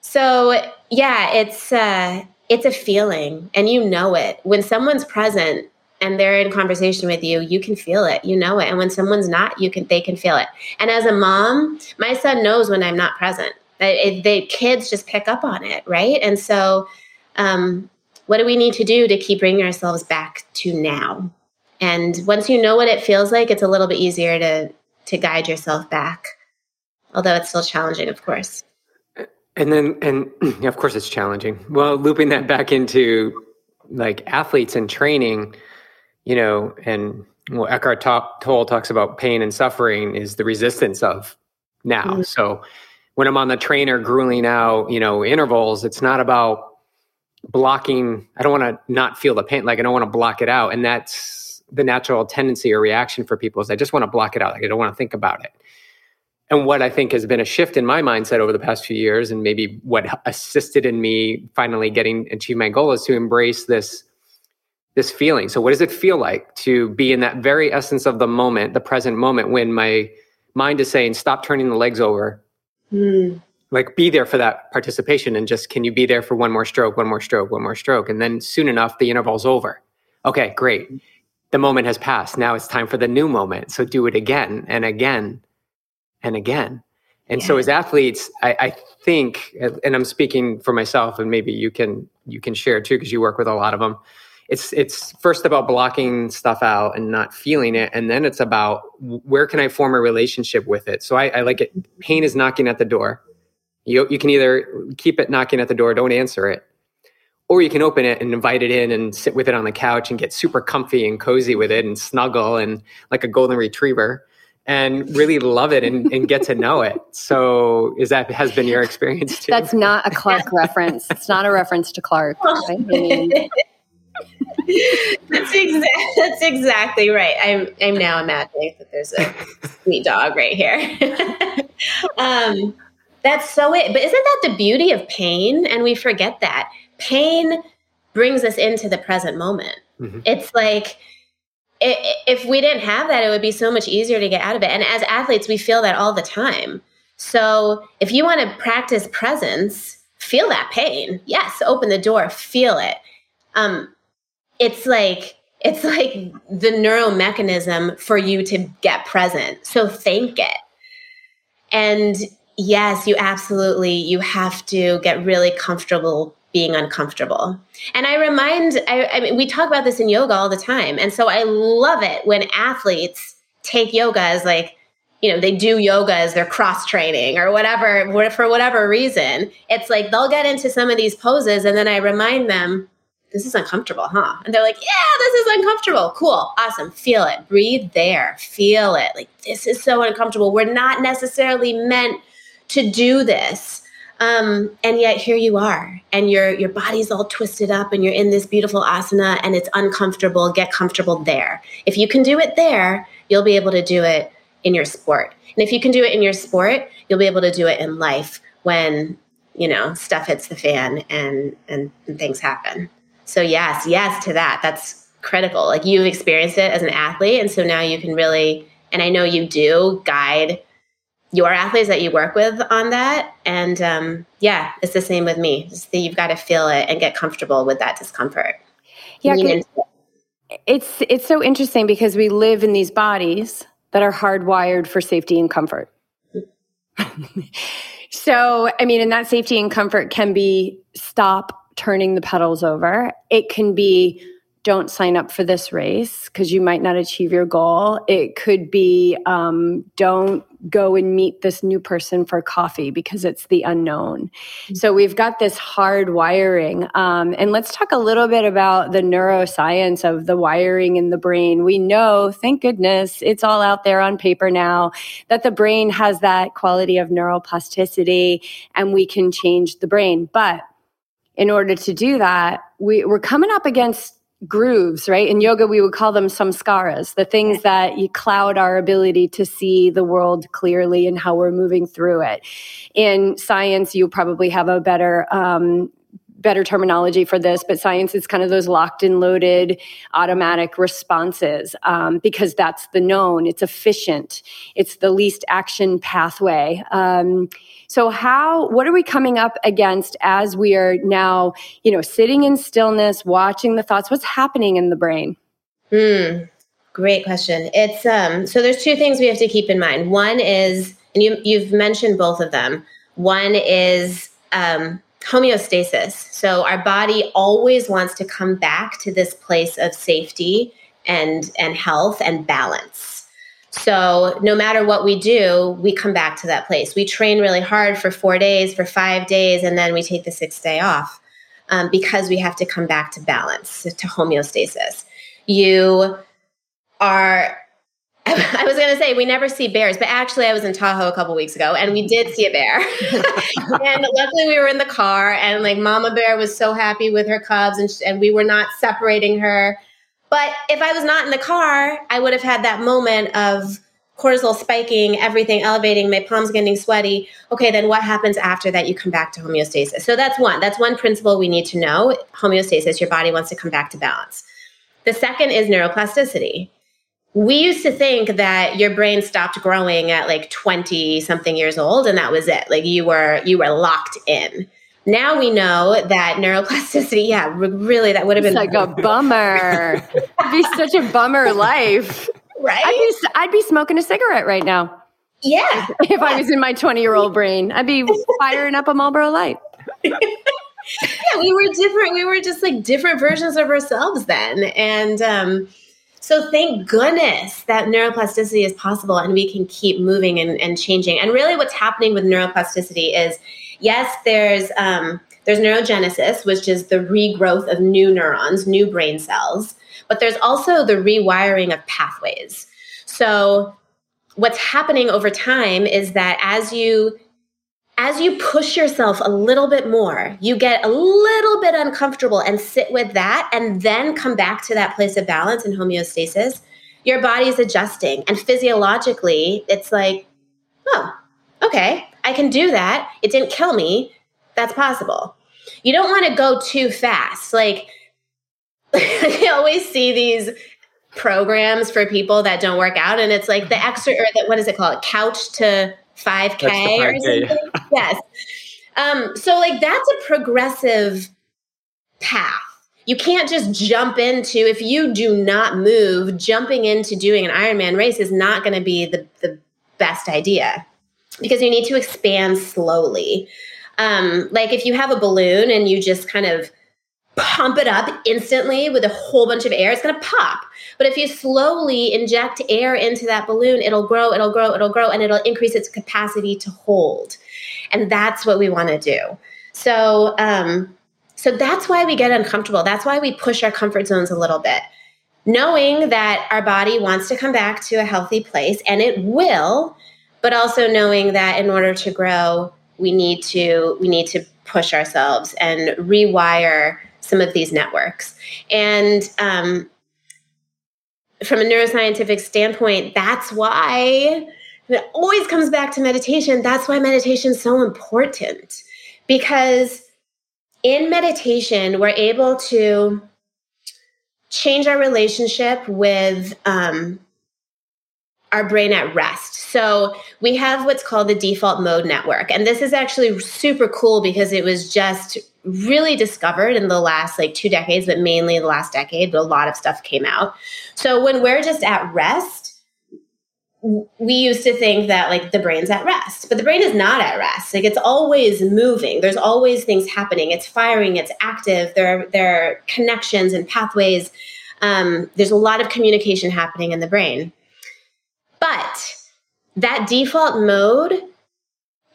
so yeah, it's uh, it's a feeling and you know it. When someone's present and they're in conversation with you, you can feel it. You know it. And when someone's not, you can they can feel it. And as a mom, my son knows when I'm not present it, the kids just pick up on it, right? And so, um, what do we need to do to keep bringing ourselves back to now? And once you know what it feels like, it's a little bit easier to to guide yourself back. Although it's still challenging, of course. And then, and *clears throat* of course, it's challenging. Well, looping that back into like athletes and training, you know, and well, Eckhart Tolle talks about pain and suffering is the resistance of now. Mm-hmm. So when I'm on the trainer grueling out, you know, intervals, it's not about blocking. I don't want to not feel the pain. Like I don't want to block it out. And that's the natural tendency or reaction for people is I just want to block it out. Like I don't want to think about it. And what I think has been a shift in my mindset over the past few years, and maybe what assisted in me finally getting achieve my goal is to embrace this this feeling. So what does it feel like to be in that very essence of the moment, the present moment when my mind is saying, stop turning the legs over Mm. Like be there for that participation and just can you be there for one more stroke, one more stroke, one more stroke. And then soon enough, the interval's over. Okay, great. The moment has passed. Now it's time for the new moment. So do it again and again and again. And yeah. so as athletes, I, I, think, and I'm speaking for myself, and maybe you can you can share too because you work with a lot of them it's it's first about blocking stuff out and not feeling it and then it's about where can i form a relationship with it so i, I like it pain is knocking at the door you, you can either keep it knocking at the door don't answer it or you can open it and invite it in and sit with it on the couch and get super comfy and cozy with it and snuggle and like a golden retriever and really love it and, and get to know it. So is that has been your experience too? That's not a Clark *laughs* reference. It's not a reference to Clark. I mean, *laughs* that's exactly that's exactly right. I'm I'm now imagining that there's a sweet dog right here. *laughs* um, that's so it. But isn't that the beauty of pain? And we forget that pain brings us into the present moment. Mm-hmm. It's like if we didn't have that, it would be so much easier to get out of it. And as athletes, we feel that all the time. So if you want to practice presence, feel that pain. Yes, open the door, feel it. Um, it's like it's like the neural mechanism for you to get present. So thank it. And yes, you absolutely you have to get really comfortable being uncomfortable. And I remind I, I mean we talk about this in yoga all the time. And so I love it when athletes take yoga as like you know, they do yoga as their cross training or whatever, for whatever reason. It's like they'll get into some of these poses and then I remind them, this is uncomfortable, huh? And they're like, yeah, this is uncomfortable. Cool. Awesome. Feel it. Breathe there. Feel it. Like, this is so uncomfortable. We're not necessarily meant to do this. Um, and yet here you are, and your your body's all twisted up, and you're in this beautiful asana, and it's uncomfortable. Get comfortable there. If you can do it there, you'll be able to do it in your sport. And if you can do it in your sport, you'll be able to do it in life when you know stuff hits the fan and and, and things happen. So yes, yes to that. That's critical. Like you've experienced it as an athlete, and so now you can really, and I know you do guide your athletes that you work with on that. And um, yeah, it's the same with me. Just that you've got to feel it and get comfortable with that discomfort. Yeah, it's it's so interesting because we live in these bodies that are hardwired for safety and comfort. *laughs* so, I mean, and that safety and comfort can be stop turning the pedals over. It can be don't sign up for this race because you might not achieve your goal. It could be um, don't go and meet this new person for coffee because it's the unknown. Mm-hmm. So we've got this hard wiring. Um, and let's talk a little bit about the neuroscience of the wiring in the brain. We know, thank goodness, it's all out there on paper now that the brain has that quality of neuroplasticity and we can change the brain. But in order to do that, we, we're coming up against grooves, right? In yoga, we would call them samskaras, the things that you cloud our ability to see the world clearly and how we're moving through it. In science, you probably have a better um, better terminology for this, but science is kind of those locked and loaded automatic responses um, because that's the known. It's efficient. It's the least action pathway. Um, so how, what are we coming up against as we are now, you know, sitting in stillness, watching the thoughts? What's happening in the brain? Hmm. Great question. It's um, so there's two things we have to keep in mind. One is, and you you've mentioned both of them. One is um, homeostasis. So our body always wants to come back to this place of safety and and health and balance. So no matter what we do, we come back to that place. We train really hard for four days, for five days, and then we take the sixth day off um, because we have to come back to balance, to homeostasis. You are. *laughs* I was going to say we never see bears, but actually, I was in Tahoe a couple weeks ago, and we did see a bear. *laughs* and luckily, we were in the car, and like Mama Bear was so happy with her cubs, and, and we were not separating her but if I was not in the car, I would have had that moment of cortisol spiking, everything elevating, my palms getting sweaty. Okay, then what happens after that? You come back to homeostasis. So that's one. That's one principle we need to know. Homeostasis, your body wants to come back to balance. The second is neuroplasticity. We used to think that your brain stopped growing at like 20 something years old and that was it. Like you were you were locked in. Now we know that neuroplasticity, yeah, really, that would have been like a *laughs* bummer. It'd be such a bummer life, right? I'd be, I'd be smoking a cigarette right now. Yeah, if yeah. I was in my twenty-year-old brain, I'd be firing up a Marlboro Light. *laughs* yeah, we were different. We were just like different versions of ourselves then, and um, so thank goodness that neuroplasticity is possible, and we can keep moving and, and changing. And really, what's happening with neuroplasticity is yes, there's um, there's neurogenesis, which is the regrowth of new neurons, new brain cells, but there's also the rewiring of pathways. So what's happening over time is that as you as you push yourself a little bit more, you get a little bit uncomfortable and sit with that and then come back to that place of balance and homeostasis. Your body's adjusting and physiologically it's like, oh, okay, I can do that. It didn't kill me. That's possible. You don't want to go too fast. Like, *laughs* I always see these programs for people that don't work out, and it's like the extra, or what is it called? Couch to 5K, or something. *laughs* yes. Um, so, like, that's a progressive path. You can't just jump into, if you do not move, jumping into doing an Ironman race is not going to be the, the best idea because you need to expand slowly. Um, like if you have a balloon and you just kind of pump it up instantly with a whole bunch of air, it's going to pop. But if you slowly inject air into that balloon, it'll grow, it'll grow, it'll grow, and it'll increase its capacity to hold. And that's what we want to do. So, um, so that's why we get uncomfortable. That's why we push our comfort zones a little bit, knowing that our body wants to come back to a healthy place, and it will. But also knowing that in order to grow, we need to we need to push ourselves and rewire some of these networks. And um, from a neuroscientific standpoint, that's why it always comes back to meditation. That's why meditation is so important because in meditation, we're able to change our relationship with um, our brain at rest. So we have what's called the default mode network. And this is actually super cool because it was just really discovered in the last like two decades, but mainly the last decade, a lot of stuff came out. So when we're just at rest, we used to think that like the brain's at rest, but the brain is not at rest. Like it's always moving. There's always things happening. It's firing. It's active. There, there are connections and pathways. Um, there's a lot of communication happening in the brain. But that default mode,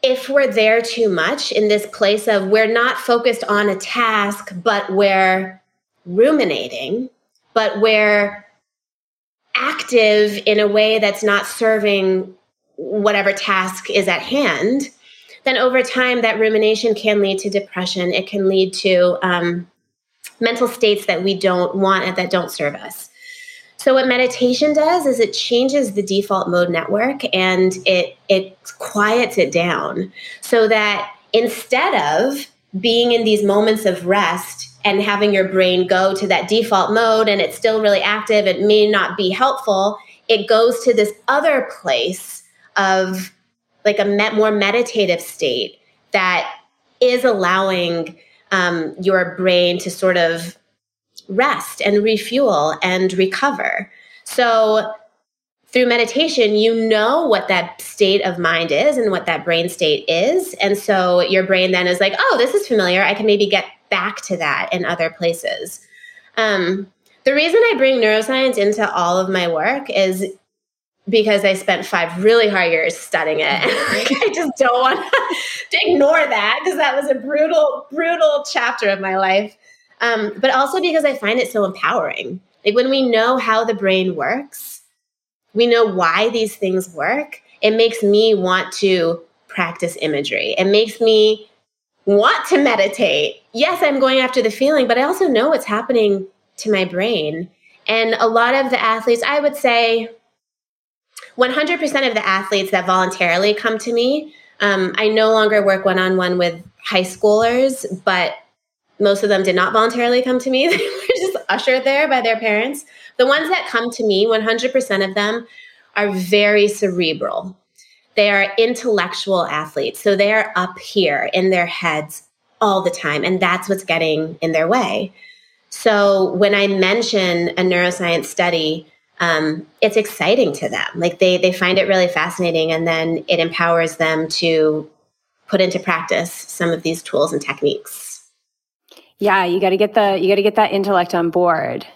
if we're there too much in this place of we're not focused on a task, but we're ruminating, but we're active in a way that's not serving whatever task is at hand, then over time that rumination can lead to depression. It can lead to um, mental states that we don't want and that don't serve us. So what meditation does is it changes the default mode network and it it quiets it down so that instead of being in these moments of rest and having your brain go to that default mode and it's still really active, it may not be helpful. It goes to this other place of like a met, more meditative state that is allowing um, your brain to sort of rest and refuel and recover. So through meditation, you know what that state of mind is and what that brain state is. And so your brain then is like, oh, this is familiar. I can maybe get back to that in other places. Um, the reason I bring neuroscience into all of my work is because I spent five really hard years studying it. *laughs* I just don't want to *laughs* ignore that because that was a brutal, brutal chapter of my life. Um, but also because I find it so empowering. Like when we know how the brain works, we know why these things work. It makes me want to practice imagery. It makes me want to meditate. Yes, I'm going after the feeling, but I also know what's happening to my brain. And a lot of the athletes, I would say 100% of the athletes that voluntarily come to me, um, I no longer work one on one with high schoolers, but most of them did not voluntarily come to me. *laughs* They were just ushered there by their parents. The ones that come to me, 100% of them are very cerebral. They are intellectual athletes. So they are up here in their heads all the time. And that's what's getting in their way. So when I mention a neuroscience study, um, it's exciting to them. Like they they find it really fascinating, and then it empowers them to put into practice some of these tools and techniques. Yeah, you got to get the you got to get that intellect on board.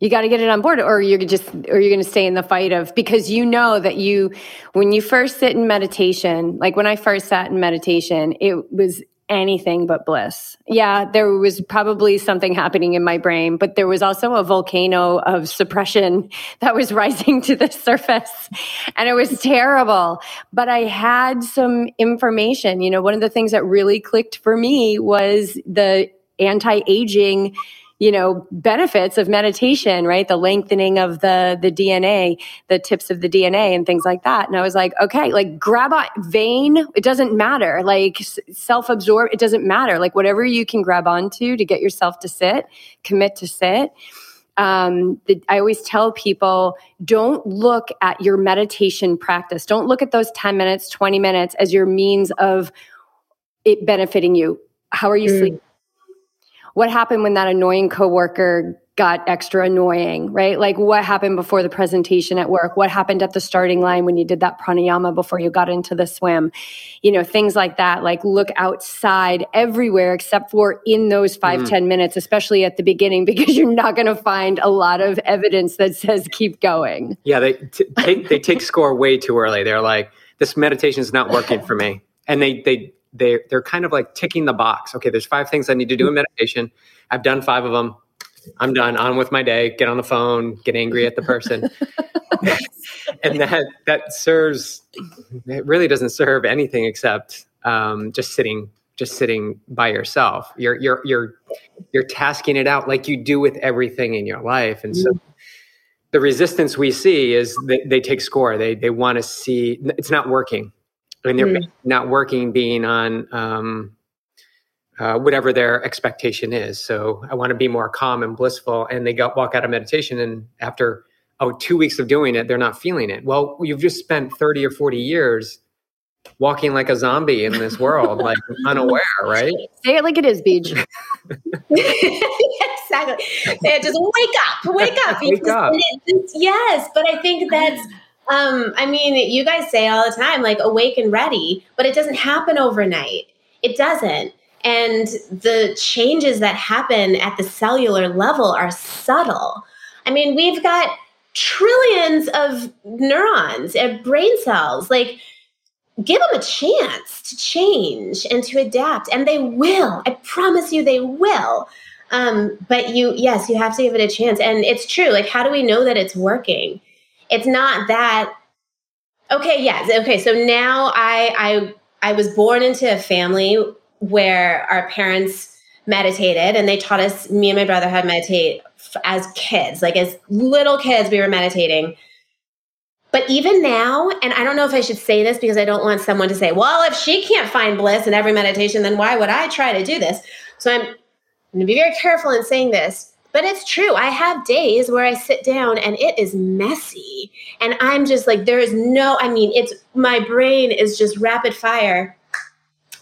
You got to get it on board, or you're just or you're going to stay in the fight of because you know that you when you first sit in meditation, like when I first sat in meditation, it was anything but bliss. Yeah, there was probably something happening in my brain, but there was also a volcano of suppression *laughs* that was rising to the surface. And it was terrible. But I had some information. You know, one of the things that really clicked for me was the anti-aging you know benefits of meditation right the lengthening of the the dna the tips of the dna and things like that and i was like okay like grab on vein it doesn't matter like self-absorb it doesn't matter like whatever you can grab onto to get yourself to sit commit to sit um, the, I always tell people don't look at your meditation practice. Don't look at those 10 minutes, 20 minutes as your means of it benefiting you. How are you mm. sleeping? What happened when that annoying coworker got extra annoying, right? Like what happened before the presentation at work? What happened at the starting line when you did that pranayama before you got into the swim? You know, things like that. Like look outside everywhere except for in those five mm. ten minutes, especially at the beginning, *laughs* because you're not going to find a lot of evidence that says keep going. Yeah, they t- take they take score way too early. They're like, this meditation is not working for me, and they they they they're kind of like ticking the box. Okay, there's five things I need to do in meditation. I've done five of them. I'm done. On with my day. Get on the phone. Get angry at the person. *laughs* *laughs* and that that serves. It really doesn't serve anything except um, just sitting just sitting by yourself. You're you're you're you're tasking it out like you do with everything in your life, and so. The resistance we see is that they take score. They they want to see it's not working, and they're mm. not working being on um, uh, whatever their expectation is. So I want to be more calm and blissful. And they go walk out of meditation, and after oh two weeks of doing it, they're not feeling it. Well, you've just spent thirty or forty years walking like a zombie in this world, *laughs* like unaware, right? Say it like it is, Beach. *laughs* exactly. They just wake up, wake up. wake up. yes, but I think that's. Um, I mean, you guys say all the time, like awake and ready, but it doesn't happen overnight. It doesn't. And the changes that happen at the cellular level are subtle. I mean, we've got trillions of neurons and brain cells. Like, give them a chance to change and to adapt, and they will. I promise you, they will. Um, but you, yes, you have to give it a chance. And it's true. Like, how do we know that it's working? It's not that. Okay, yes. Okay, so now I I I was born into a family where our parents meditated and they taught us me and my brother how to meditate as kids like as little kids we were meditating but even now and i don't know if i should say this because i don't want someone to say well if she can't find bliss in every meditation then why would i try to do this so i'm going to be very careful in saying this but it's true i have days where i sit down and it is messy and i'm just like there is no i mean it's my brain is just rapid fire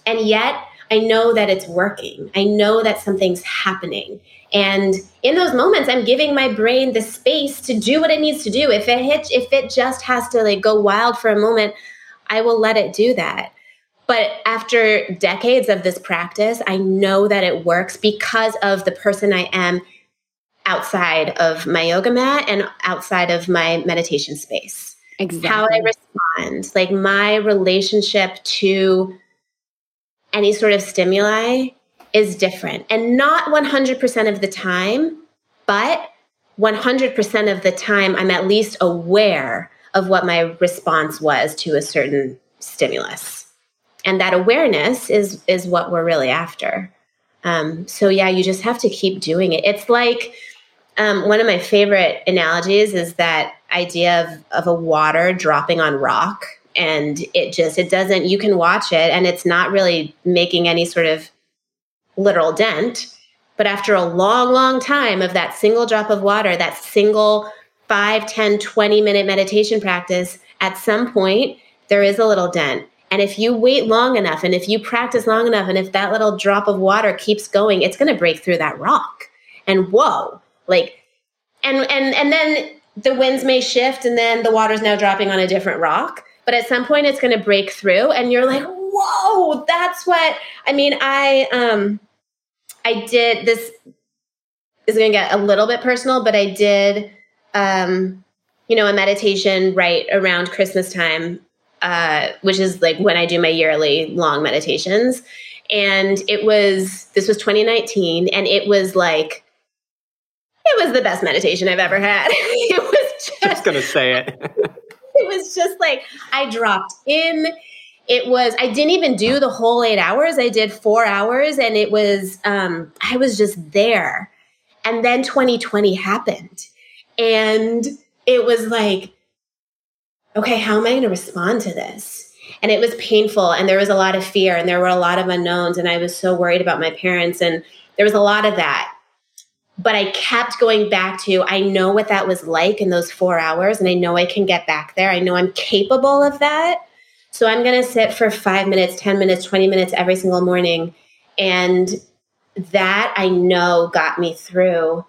and yet I know that it's working. I know that something's happening. And in those moments, I'm giving my brain the space to do what it needs to do. If it hits, if it just has to like go wild for a moment, I will let it do that. But after decades of this practice, I know that it works because of the person I am outside of my yoga mat and outside of my meditation space. Exactly. How I respond, like my relationship to any sort of stimuli is different. And not 100% of the time, but 100% of the time, I'm at least aware of what my response was to a certain stimulus. And that awareness is, is what we're really after. Um, so, yeah, you just have to keep doing it. It's like um, one of my favorite analogies is that idea of, of a water dropping on rock and it just it doesn't you can watch it and it's not really making any sort of literal dent. But after a long long time of that single drop of water that single 5 10 20 minute meditation practice at some point there is a little dent. And if you wait long enough and if you practice long enough and if that little drop of water keeps going it's going to break through that rock. And whoa like and and and then the winds may shift and then the water's now dropping on a different rock but at some point it's going to break through and you're like whoa that's what i mean i um i did this is going to get a little bit personal but i did um you know a meditation right around christmas time uh which is like when i do my yearly long meditations. And it was this was 2019 and it was like it was the best meditation i've ever had *laughs* it was just, *laughs* just gonna say it *laughs* it was just like I dropped in. It was I didn't even do the whole eight hours. I did four hours, and it was um, I was just there. And then 2020 happened, and it was like, okay, how am I going to respond to this? And it was painful, and there was a lot of fear, and there were a lot of unknowns, and I was so worried about my parents, and there was a lot of that but I kept going back to I know what that was like in those four hours, and I know I can get back there. I know I'm capable of that. So I'm going to sit for five minutes, 10 minutes, 20 minutes every single morning. And that I know got me through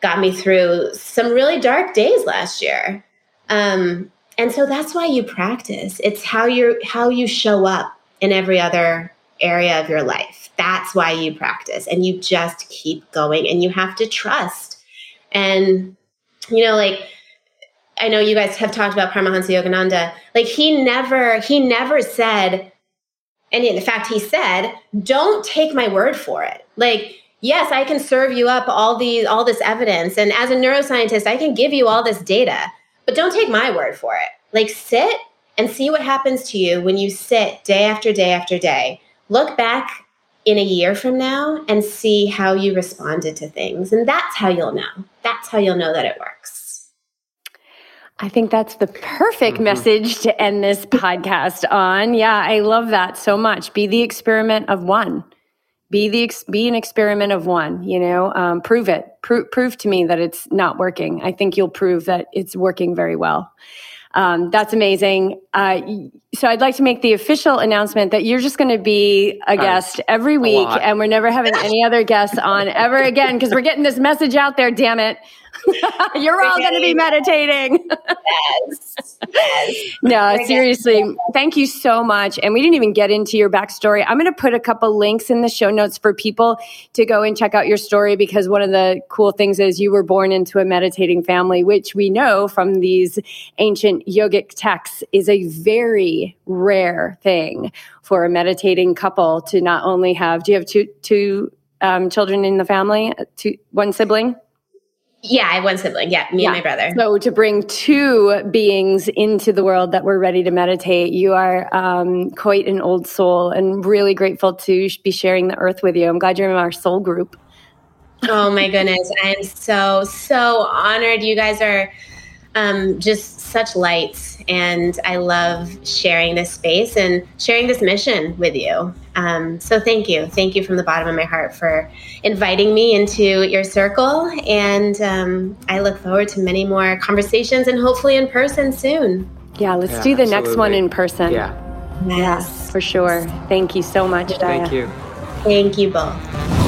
got me through some really dark days last year. Um, and so that's why you practice. It's how you how you show up in every other area of your life. That's why you practice and you just keep going and you have to trust. And you know like I know you guys have talked about Paramahansa Yogananda. Like he never he never said and in fact he said, "Don't take my word for it." Like yes, I can serve you up all these all this evidence and as a neuroscientist, I can give you all this data, but don't take my word for it. Like sit and see what happens to you when you sit day after day after day. Look back in a year from now and see how you responded to things. And that's how you'll know. That's how you'll know that it works. I think that's the perfect mm-hmm. message to end this podcast on. Yeah, I love that so much. Be the experiment of one be the be an experiment of one you know um, prove it Pro- prove to me that it's not working i think you'll prove that it's working very well um, that's amazing. Uh, so i'd like to make the official announcement that you're just going to be a guest every week and we're never having any other guests on ever again because we're getting this message out there damn it *laughs* You're all going to be meditating. yes. *laughs* yes. No, seriously. Thank you so much. And we didn't even get into your backstory. I'm going to put a couple links in the show notes for people to go and check out your story because one of the cool things is you were born into a meditating family, which we know from these ancient yogic texts is a very rare thing for a meditating couple to not only have. Do you have two two um, children in the family? Two one sibling? Yeah, I have one sibling. Yeah, me yeah. and my brother. So to bring two beings into the world that were ready to meditate, you are um, quite an old soul, and really grateful to be sharing the earth with you. I'm glad you're in our soul group. Oh my goodness, I am so so honored. You guys are um, just such lights, and I love sharing this space and sharing this mission with you. Um, so thank you. Thank you from the bottom of my heart for inviting me into your circle. And um, I look forward to many more conversations and hopefully in person soon. Yeah, let's yeah, do the absolutely. next one in person. Yeah. Yes. Yeah, for sure. Thank you so much, Daya. Thank you. Thank you both.